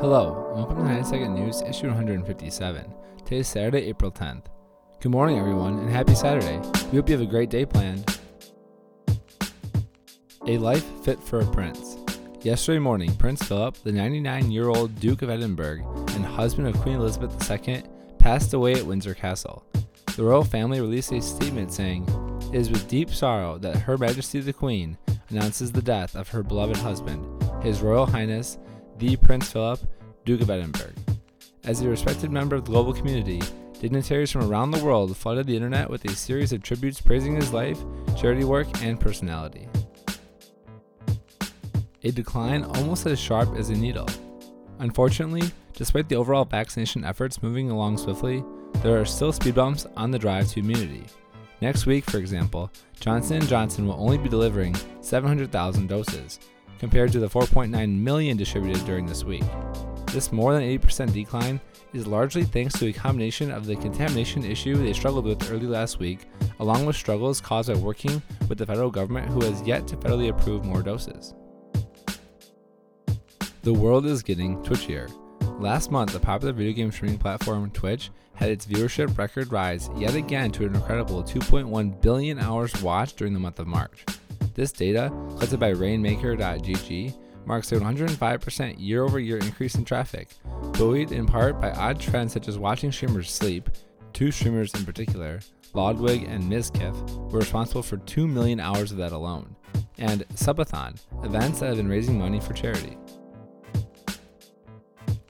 Hello, welcome to 90 Second News, issue 157. Today is Saturday, April 10th. Good morning, everyone, and happy Saturday. We hope you have a great day planned. A life fit for a prince. Yesterday morning, Prince Philip, the 99 year old Duke of Edinburgh and husband of Queen Elizabeth II, passed away at Windsor Castle. The royal family released a statement saying, It is with deep sorrow that Her Majesty the Queen announces the death of her beloved husband, His Royal Highness the Prince Philip, Duke of Edinburgh. As a respected member of the global community, dignitaries from around the world flooded the internet with a series of tributes praising his life, charity work, and personality. A decline almost as sharp as a needle. Unfortunately, despite the overall vaccination efforts moving along swiftly, there are still speed bumps on the drive to immunity. Next week, for example, Johnson & Johnson will only be delivering 700,000 doses, compared to the 4.9 million distributed during this week. This more than 80% decline is largely thanks to a combination of the contamination issue they struggled with early last week, along with struggles caused by working with the federal government who has yet to federally approve more doses. The world is getting twitchier. Last month, the popular video game streaming platform Twitch had its viewership record rise yet again to an incredible 2.1 billion hours watched during the month of March. This data, collected by Rainmaker.gg, marks a 105% year over year increase in traffic, buoyed in part by odd trends such as watching streamers sleep. Two streamers in particular, Ludwig and Mizkif, were responsible for 2 million hours of that alone, and Subathon, events that have been raising money for charity.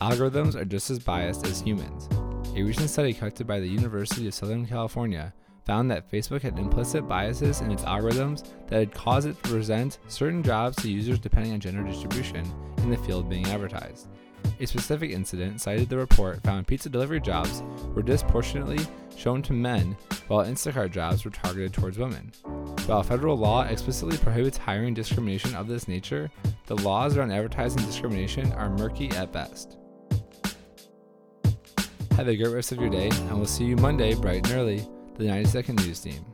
Algorithms are just as biased as humans. A recent study conducted by the University of Southern California found that Facebook had implicit biases in its algorithms that had caused it to present certain jobs to users depending on gender distribution in the field being advertised. A specific incident cited the report found pizza delivery jobs were disproportionately shown to men, while Instacart jobs were targeted towards women. While federal law explicitly prohibits hiring discrimination of this nature, the laws around advertising discrimination are murky at best. Have a great rest of your day, and we'll see you Monday bright and early the 90 Second News Team.